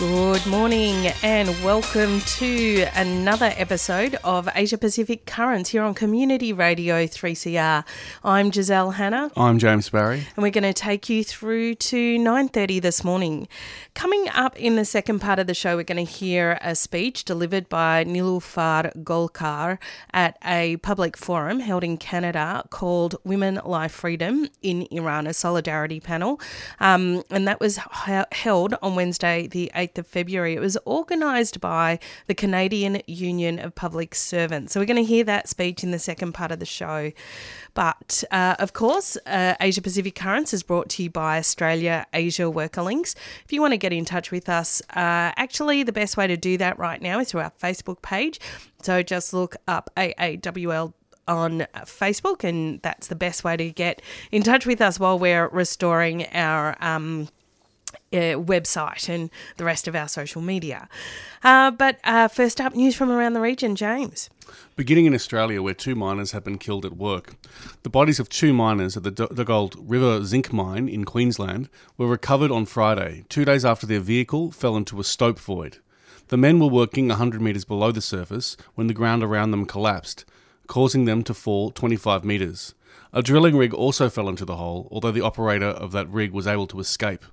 Good morning and welcome to another episode of Asia Pacific Currents here on Community Radio 3CR. I'm Giselle Hanna. I'm James Barry. And we're going to take you through to 9:30 this morning. Coming up in the second part of the show we're going to hear a speech delivered by Niloofar Golkar at a public forum held in Canada called Women Life Freedom in Iran, a solidarity panel. Um, and that was held on Wednesday the 8th 8th of February. It was organised by the Canadian Union of Public Servants. So we're going to hear that speech in the second part of the show. But uh, of course, uh, Asia Pacific Currents is brought to you by Australia Asia Worker Links. If you want to get in touch with us, uh, actually, the best way to do that right now is through our Facebook page. So just look up AAWL on Facebook, and that's the best way to get in touch with us while we're restoring our. Um, uh, website and the rest of our social media. Uh, but uh, first up, news from around the region, James. Beginning in Australia, where two miners have been killed at work. The bodies of two miners at the Dugald River zinc mine in Queensland were recovered on Friday, two days after their vehicle fell into a stope void. The men were working 100 metres below the surface when the ground around them collapsed, causing them to fall 25 metres. A drilling rig also fell into the hole, although the operator of that rig was able to escape.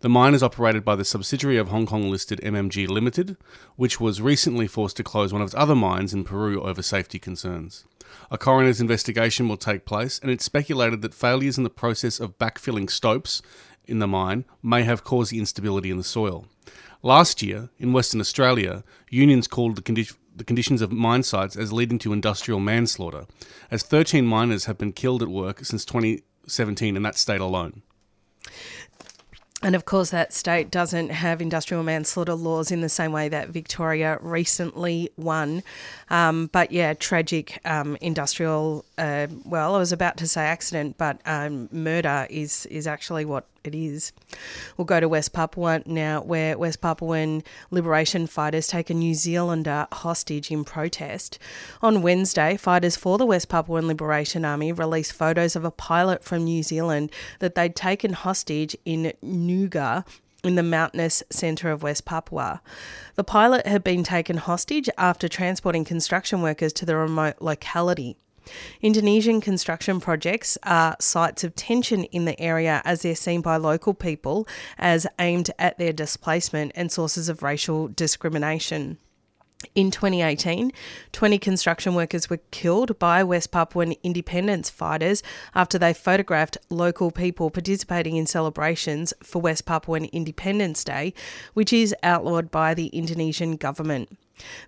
The mine is operated by the subsidiary of Hong Kong listed MMG Limited, which was recently forced to close one of its other mines in Peru over safety concerns. A coroner's investigation will take place, and it's speculated that failures in the process of backfilling stopes in the mine may have caused the instability in the soil. Last year, in Western Australia, unions called the, condi- the conditions of mine sites as leading to industrial manslaughter, as 13 miners have been killed at work since 2017 in that state alone. And of course, that state doesn't have industrial manslaughter laws in the same way that Victoria recently won. Um, but yeah, tragic um, industrial. Uh, well, I was about to say accident, but um, murder is is actually what it is. We'll go to West Papua now, where West Papuan liberation fighters take a New Zealander hostage in protest. On Wednesday, fighters for the West Papuan Liberation Army released photos of a pilot from New Zealand that they'd taken hostage in Nduga in the mountainous centre of West Papua. The pilot had been taken hostage after transporting construction workers to the remote locality. Indonesian construction projects are sites of tension in the area as they're seen by local people as aimed at their displacement and sources of racial discrimination. In 2018, 20 construction workers were killed by West Papuan independence fighters after they photographed local people participating in celebrations for West Papuan Independence Day, which is outlawed by the Indonesian government.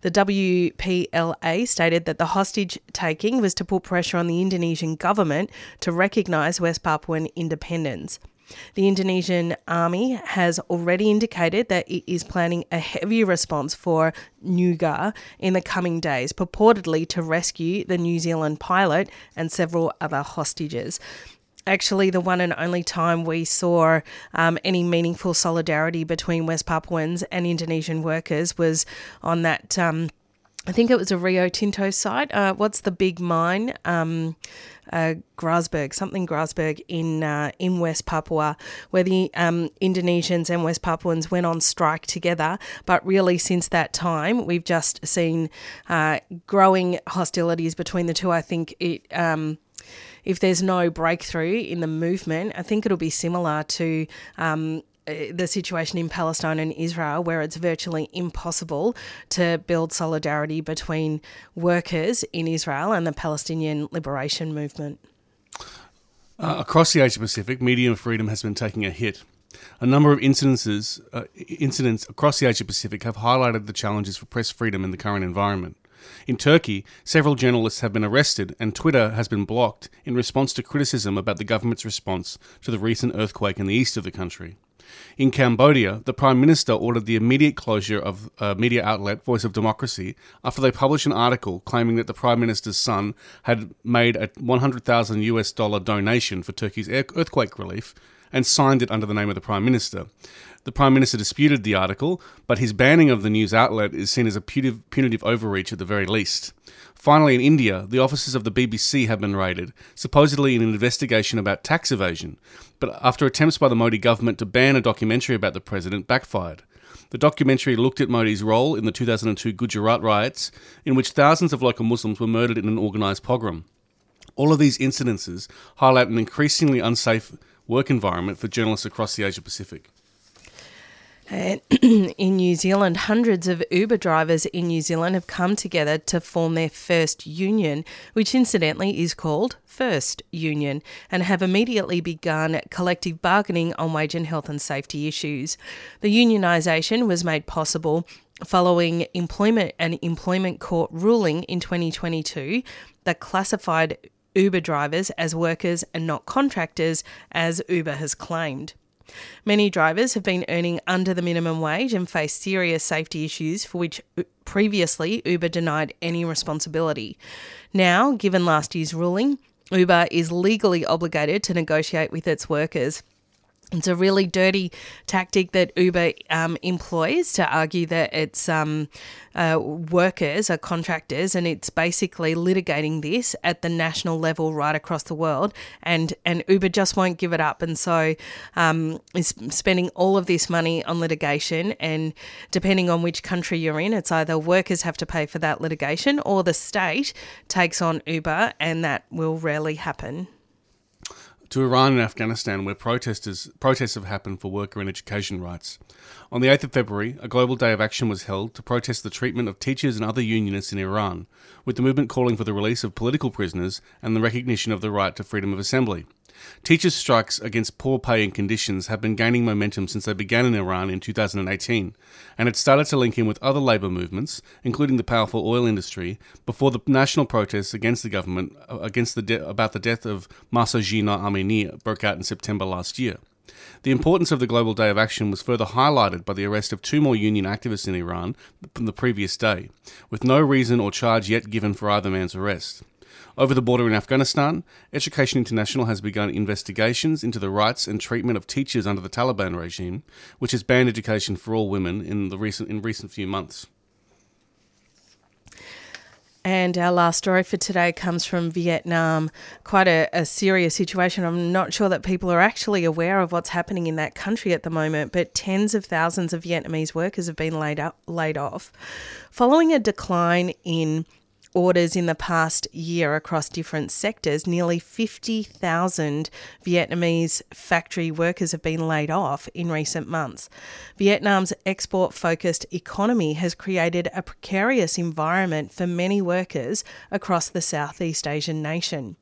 The WPLA stated that the hostage taking was to put pressure on the Indonesian government to recognise West Papuan independence. The Indonesian army has already indicated that it is planning a heavy response for Nduga in the coming days, purportedly to rescue the New Zealand pilot and several other hostages actually the one and only time we saw um, any meaningful solidarity between West Papuans and Indonesian workers was on that. Um, I think it was a Rio Tinto site. Uh, what's the big mine? Um, uh, Grasberg, something Grasberg in uh, in West Papua, where the um, Indonesians and West Papuans went on strike together. But really, since that time, we've just seen uh, growing hostilities between the two. I think it. Um, if there's no breakthrough in the movement, I think it'll be similar to um, uh, the situation in Palestine and Israel, where it's virtually impossible to build solidarity between workers in Israel and the Palestinian liberation movement. Uh, across the Asia Pacific, media freedom has been taking a hit. A number of incidences, uh, incidents across the Asia Pacific have highlighted the challenges for press freedom in the current environment. In Turkey, several journalists have been arrested and Twitter has been blocked in response to criticism about the government's response to the recent earthquake in the east of the country. In Cambodia, the Prime Minister ordered the immediate closure of a media outlet, Voice of Democracy, after they published an article claiming that the Prime Minister's son had made a 100,000 US dollar donation for Turkey's earthquake relief and signed it under the name of the Prime Minister. The Prime Minister disputed the article, but his banning of the news outlet is seen as a punitive, punitive overreach at the very least. Finally, in India, the offices of the BBC have been raided, supposedly in an investigation about tax evasion, but after attempts by the Modi government to ban a documentary about the president backfired. The documentary looked at Modi's role in the 2002 Gujarat riots, in which thousands of local Muslims were murdered in an organised pogrom. All of these incidences highlight an increasingly unsafe work environment for journalists across the Asia Pacific. In New Zealand, hundreds of Uber drivers in New Zealand have come together to form their first union, which incidentally is called First Union, and have immediately begun collective bargaining on wage and health and safety issues. The unionisation was made possible following employment and employment court ruling in 2022 that classified Uber drivers as workers and not contractors, as Uber has claimed. Many drivers have been earning under the minimum wage and face serious safety issues for which previously Uber denied any responsibility. Now, given last year's ruling, Uber is legally obligated to negotiate with its workers it's a really dirty tactic that Uber um, employs to argue that its um, uh, workers are contractors, and it's basically litigating this at the national level right across the world. And and Uber just won't give it up, and so um, is spending all of this money on litigation. And depending on which country you're in, it's either workers have to pay for that litigation, or the state takes on Uber, and that will rarely happen to Iran and Afghanistan, where protesters protests have happened for worker and education rights. On the 8th of February, a global day of action was held to protest the treatment of teachers and other unionists in Iran, with the movement calling for the release of political prisoners and the recognition of the right to freedom of assembly. Teachers' strikes against poor pay and conditions have been gaining momentum since they began in Iran in 2018, and it started to link in with other labour movements, including the powerful oil industry, before the national protests against the government uh, against the de- about the death of Mahsa Jina Amini broke out in September last year. The importance of the Global Day of Action was further highlighted by the arrest of two more union activists in Iran from the previous day, with no reason or charge yet given for either man's arrest. Over the border in Afghanistan, Education International has begun investigations into the rights and treatment of teachers under the Taliban regime, which has banned education for all women in the recent in recent few months. And our last story for today comes from Vietnam. Quite a, a, serious situation. I'm not sure that people are actually aware of what's happening in that country at the moment, but tens of thousands of Vietnamese workers have been laid, up, laid off following a decline in orders in the past year across different sectors, nearly 50,000 Vietnamese factory workers have been laid off in recent months. Vietnam's export focused economy has created a precarious environment for many workers across the Southeast Asian nation.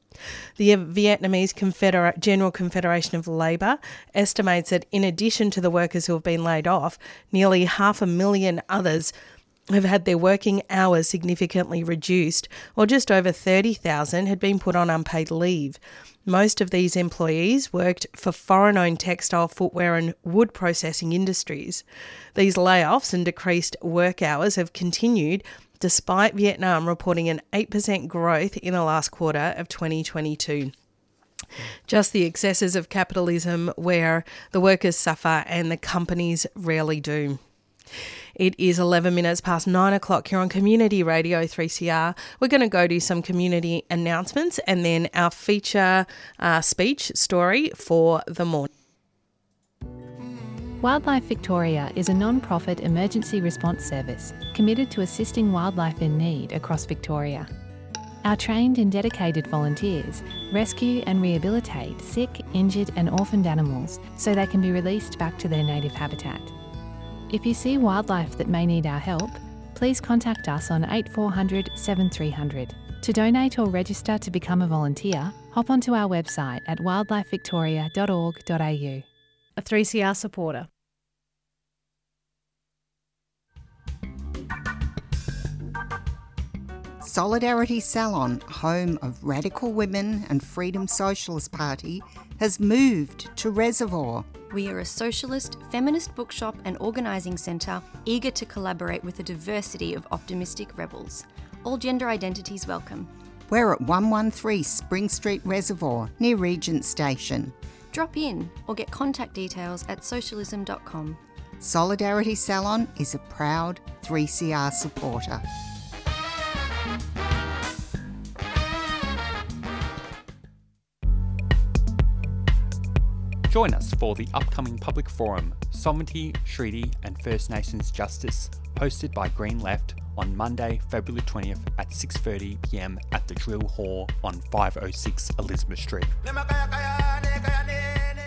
The Vietnamese Confeder- General Confederation of Labour estimates that in addition to the workers who have been laid off, nearly half a million others have had their working hours significantly reduced, or just over 30,000 had been put on unpaid leave. Most of these employees worked for foreign owned textile, footwear, and wood processing industries. These layoffs and decreased work hours have continued despite Vietnam reporting an 8% growth in the last quarter of 2022 just the excesses of capitalism where the workers suffer and the companies rarely do. It is 11 minutes past 9 o'clock here on Community Radio 3CR. We're going to go to some community announcements and then our feature uh, speech story for the morning. Wildlife Victoria is a non profit emergency response service committed to assisting wildlife in need across Victoria. Our trained and dedicated volunteers rescue and rehabilitate sick, injured, and orphaned animals so they can be released back to their native habitat. If you see wildlife that may need our help, please contact us on 8400 7300. To donate or register to become a volunteer, hop onto our website at wildlifevictoria.org.au. A 3CR supporter. Solidarity Salon, home of Radical Women and Freedom Socialist Party, has moved to Reservoir. We are a socialist, feminist bookshop and organising centre eager to collaborate with a diversity of optimistic rebels. All gender identities welcome. We're at 113 Spring Street Reservoir, near Regent Station. Drop in or get contact details at socialism.com. Solidarity Salon is a proud 3CR supporter. Join us for the upcoming public forum, Sovereignty, Treaty and First Nations Justice, hosted by Green Left on Monday, February 20th at 6.30pm at the Drill Hall on 506 Elizabeth Street.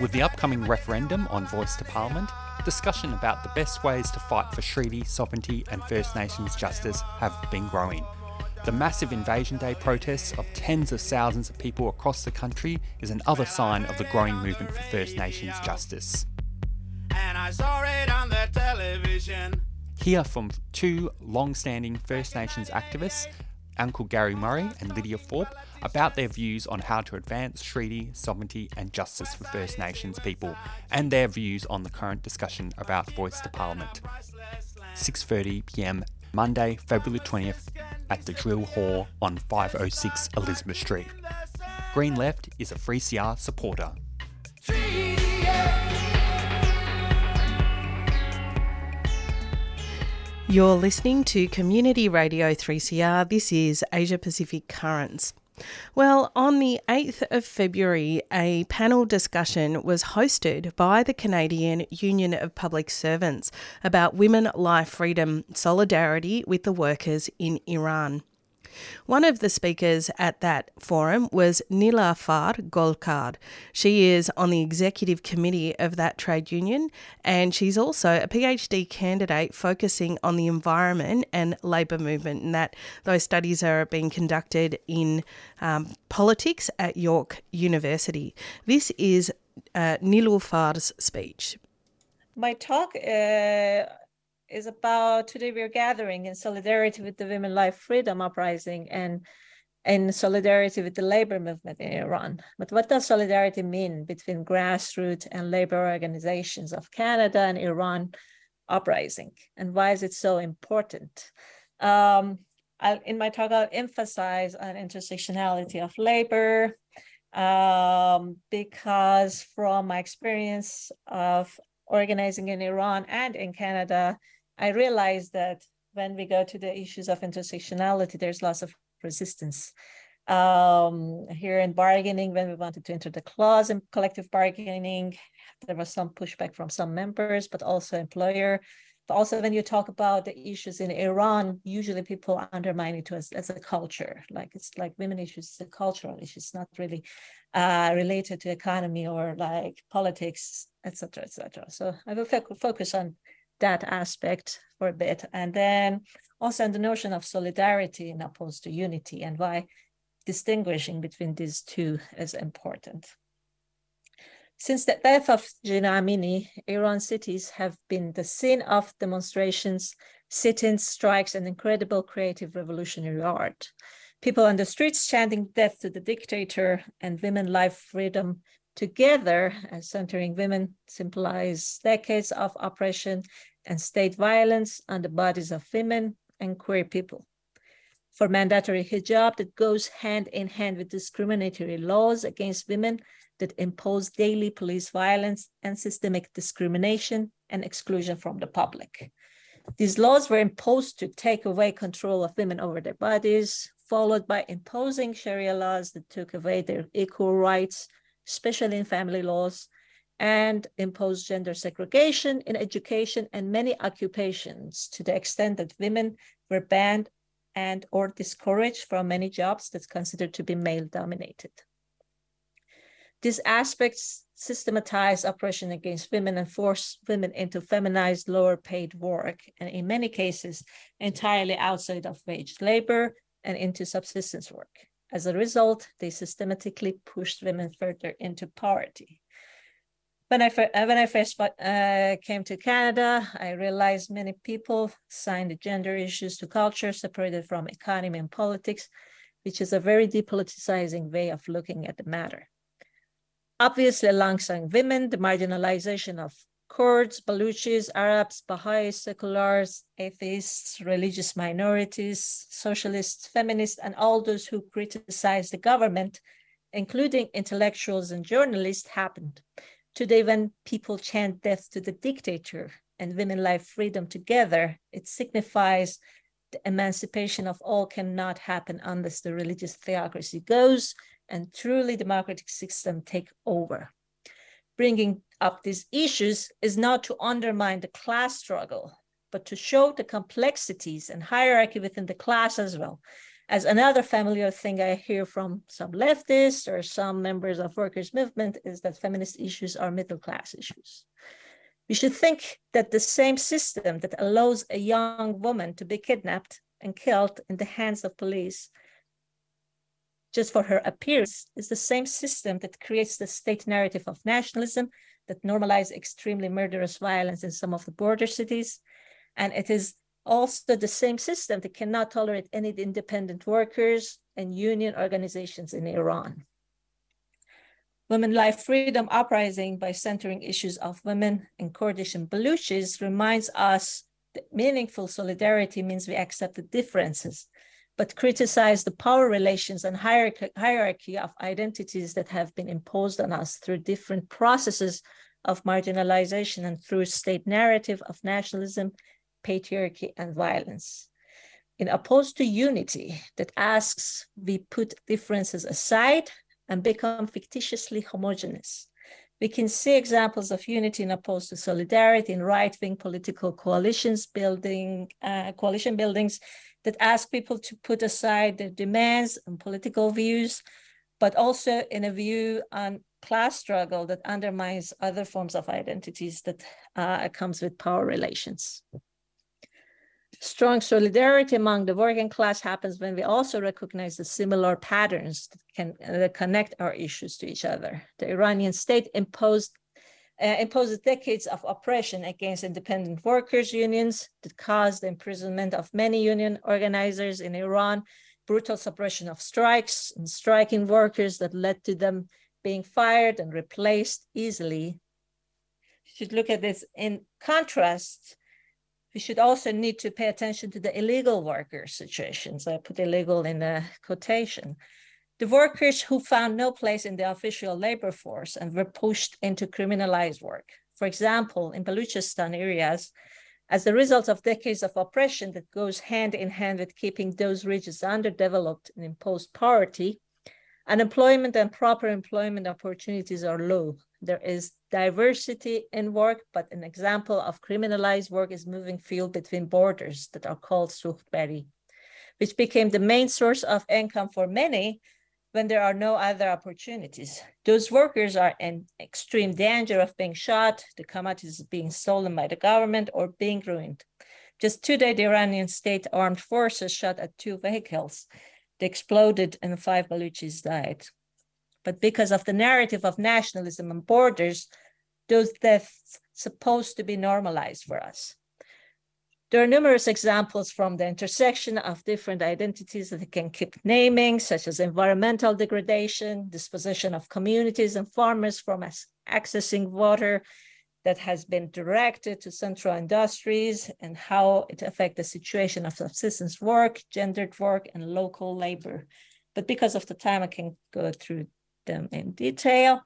With the upcoming referendum on Voice to Parliament, discussion about the best ways to fight for treaty, sovereignty and First Nations justice have been growing. The massive Invasion Day protests of tens of thousands of people across the country is another sign of the growing movement for First Nations justice. Hear from two long standing First Nations activists, Uncle Gary Murray and Lydia Thorpe, about their views on how to advance treaty, sovereignty, and justice for First Nations people, and their views on the current discussion about voice to Parliament. 6:30 p.m. Monday, February 20th, at the Drill Hall on 506 Elizabeth Street. Green Left is a 3CR supporter. You're listening to Community Radio 3CR. This is Asia Pacific Currents. Well, on the 8th of February, a panel discussion was hosted by the Canadian Union of Public Servants about women, life, freedom, solidarity with the workers in Iran. One of the speakers at that forum was Niloofar Golkar. She is on the executive committee of that trade union, and she's also a PhD candidate focusing on the environment and labour movement. And that those studies are being conducted in um, politics at York University. This is uh, Niloofar's speech. My talk uh, is about today we're gathering in solidarity with the Women Life Freedom Uprising and in solidarity with the labor movement in Iran. But what does solidarity mean between grassroots and labor organizations of Canada and Iran uprising? And why is it so important? Um, I'll, in my talk, I'll emphasize on intersectionality of labor um, because from my experience of organizing in Iran and in Canada, I realized that when we go to the issues of intersectionality, there's lots of resistance. Um, here in bargaining, when we wanted to enter the clause in collective bargaining, there was some pushback from some members, but also employer. But also when you talk about the issues in Iran, usually people undermine it as, as a culture, like it's like women issues, it's a cultural issue. It's not really uh, related to economy or like politics, etc., etc. So I will focus on that aspect for a bit. And then also on the notion of solidarity in opposed to unity and why distinguishing between these two is important. Since the death of Jina Amini, Iran cities have been the scene of demonstrations, sit-ins, strikes, and incredible creative revolutionary art. People on the streets chanting death to the dictator and women life freedom together centering women symbolize decades of oppression and state violence on the bodies of women and queer people. For mandatory hijab that goes hand in hand with discriminatory laws against women that impose daily police violence and systemic discrimination and exclusion from the public. These laws were imposed to take away control of women over their bodies, followed by imposing Sharia laws that took away their equal rights especially in family laws, and impose gender segregation in education and many occupations to the extent that women were banned and or discouraged from many jobs that's considered to be male dominated. These aspects systematize oppression against women and force women into feminized lower paid work, and in many cases, entirely outside of wage labor and into subsistence work. As a result, they systematically pushed women further into poverty. when I, uh, when I first uh, came to Canada, I realized many people signed gender issues to culture separated from economy and politics, which is a very depoliticizing way of looking at the matter. Obviously, alongside women, the marginalization of Kurds, Baluchis, Arabs, Baha'is, seculars, atheists, religious minorities, socialists, feminists, and all those who criticize the government, including intellectuals and journalists, happened. Today, when people chant death to the dictator and women life freedom together, it signifies the emancipation of all cannot happen unless the religious theocracy goes and truly democratic system take over. Bringing up these issues is not to undermine the class struggle, but to show the complexities and hierarchy within the class as well, as another familiar thing I hear from some leftists or some members of workers' movement is that feminist issues are middle class issues. We should think that the same system that allows a young woman to be kidnapped and killed in the hands of police just for her appearance is the same system that creates the state narrative of nationalism that normalize extremely murderous violence in some of the border cities. And it is also the same system that cannot tolerate any independent workers and union organizations in Iran. Women Life Freedom Uprising by centering issues of women and Kurdish and Baluchis reminds us that meaningful solidarity means we accept the differences, but criticize the power relations and hierarchy, of identities that have been imposed on us through different processes of marginalization and through state narrative of nationalism patriarchy, and violence. In opposed to unity that asks we put differences aside and become fictitiously homogenous. We can see examples of unity in opposed to solidarity in right-wing political coalitions building uh, coalition buildings that ask people to put aside their demands and political views, but also in a view on class struggle that undermines other forms of identities that uh, comes with power relations. Strong solidarity among the working class happens when we also recognize the similar patterns that can that connect our issues to each other. The Iranian state imposed uh, imposed decades of oppression against independent workers' unions that caused the imprisonment of many union organizers in Iran, brutal suppression of strikes and striking workers that led to them being fired and replaced easily. You should look at this in contrast we should also need to pay attention to the illegal worker situations. I put illegal in a quotation. The workers who found no place in the official labor force and were pushed into criminalized work. For example, in Baluchistan areas, as a result of decades of oppression that goes hand in hand with keeping those regions underdeveloped and imposed poverty, unemployment and proper employment opportunities are low. There is diversity in work, but an example of criminalized work is moving field between borders that are called suhtbari, which became the main source of income for many when there are no other opportunities. Those workers are in extreme danger of being shot, the commodities being stolen by the government, or being ruined. Just today, the Iranian state armed forces shot at two vehicles. They exploded and five Baluchis died. But because of the narrative of nationalism and borders, those deaths supposed to be normalized for us. There are numerous examples from the intersection of different identities that can keep naming, such as environmental degradation, disposition of communities and farmers from accessing water that has been directed to central industries and how it affects the situation of subsistence work, gendered work, and local labor. But because of the time, I can go through them in detail.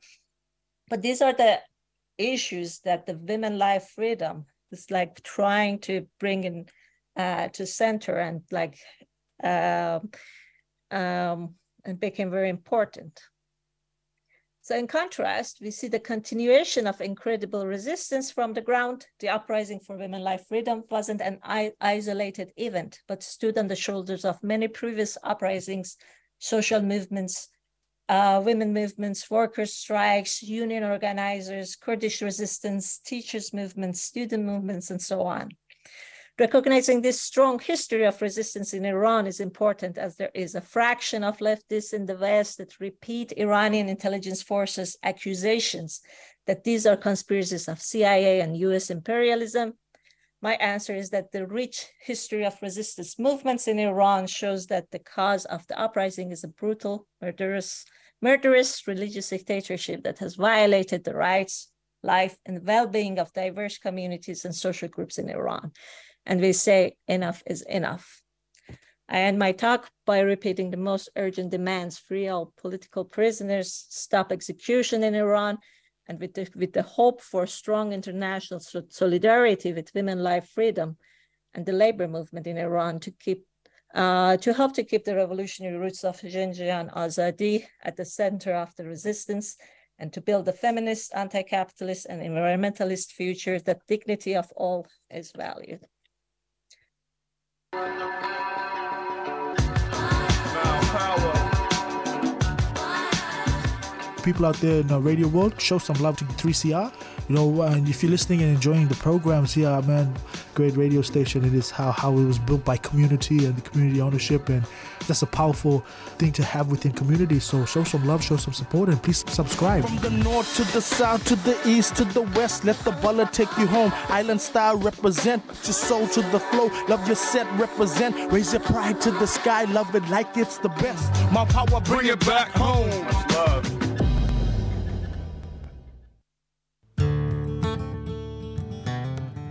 But these are the issues that the women life freedom is like trying to bring in uh, to center and like um, um, and became very important. So in contrast, we see the continuation of incredible resistance from the ground. The uprising for women life freedom wasn't an isolated event, but stood on the shoulders of many previous uprisings, social movements, uh, women movements, workers' strikes, union organizers, Kurdish resistance, teachers' movements, student movements, and so on. Recognizing this strong history of resistance in Iran is important as there is a fraction of leftists in the West that repeat Iranian intelligence forces' accusations that these are conspiracies of CIA and US imperialism? My answer is that the rich history of resistance movements in Iran shows that the cause of the uprising is a brutal, murderous, murderous religious dictatorship that has violated the rights, life, and well-being of diverse communities and social groups in Iran. And we say enough is enough. I end my talk by repeating the most urgent demands, free all political prisoners, stop execution in Iran, and with the, with the hope for strong international solidarity with women life freedom and the labor movement in Iran to keep uh, to help to keep the revolutionary roots of Jin Jiyan Azadi at the center of the resistance and to build a feminist, anti-capitalist, and environmentalist future that dignity of all is valued people out there in the radio world, show some love to 3CR. You know, and if you're listening and enjoying the programs here, man, great radio station. It is how, how it was built by community and the community ownership, and that's a powerful thing to have within community. So show some love, show some support, and please subscribe. From the north to the south to the east to the west, let the baller take you home. Island style represent, your soul to the flow. Love your set, represent. Raise your pride to the sky, love it like it's the best. My power, bring it back home. Love.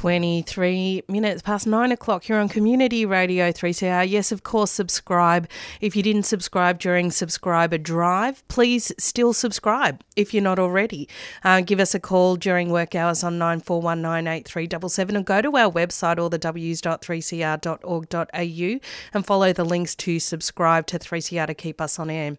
23 minutes past nine o'clock here on Community Radio 3CR. Yes, of course, subscribe. If you didn't subscribe during Subscriber Drive, please still subscribe if you're not already. Uh, give us a call during work hours on 94198377 and go to our website, or the w's.3cr.org.au, and follow the links to subscribe to 3CR to keep us on air.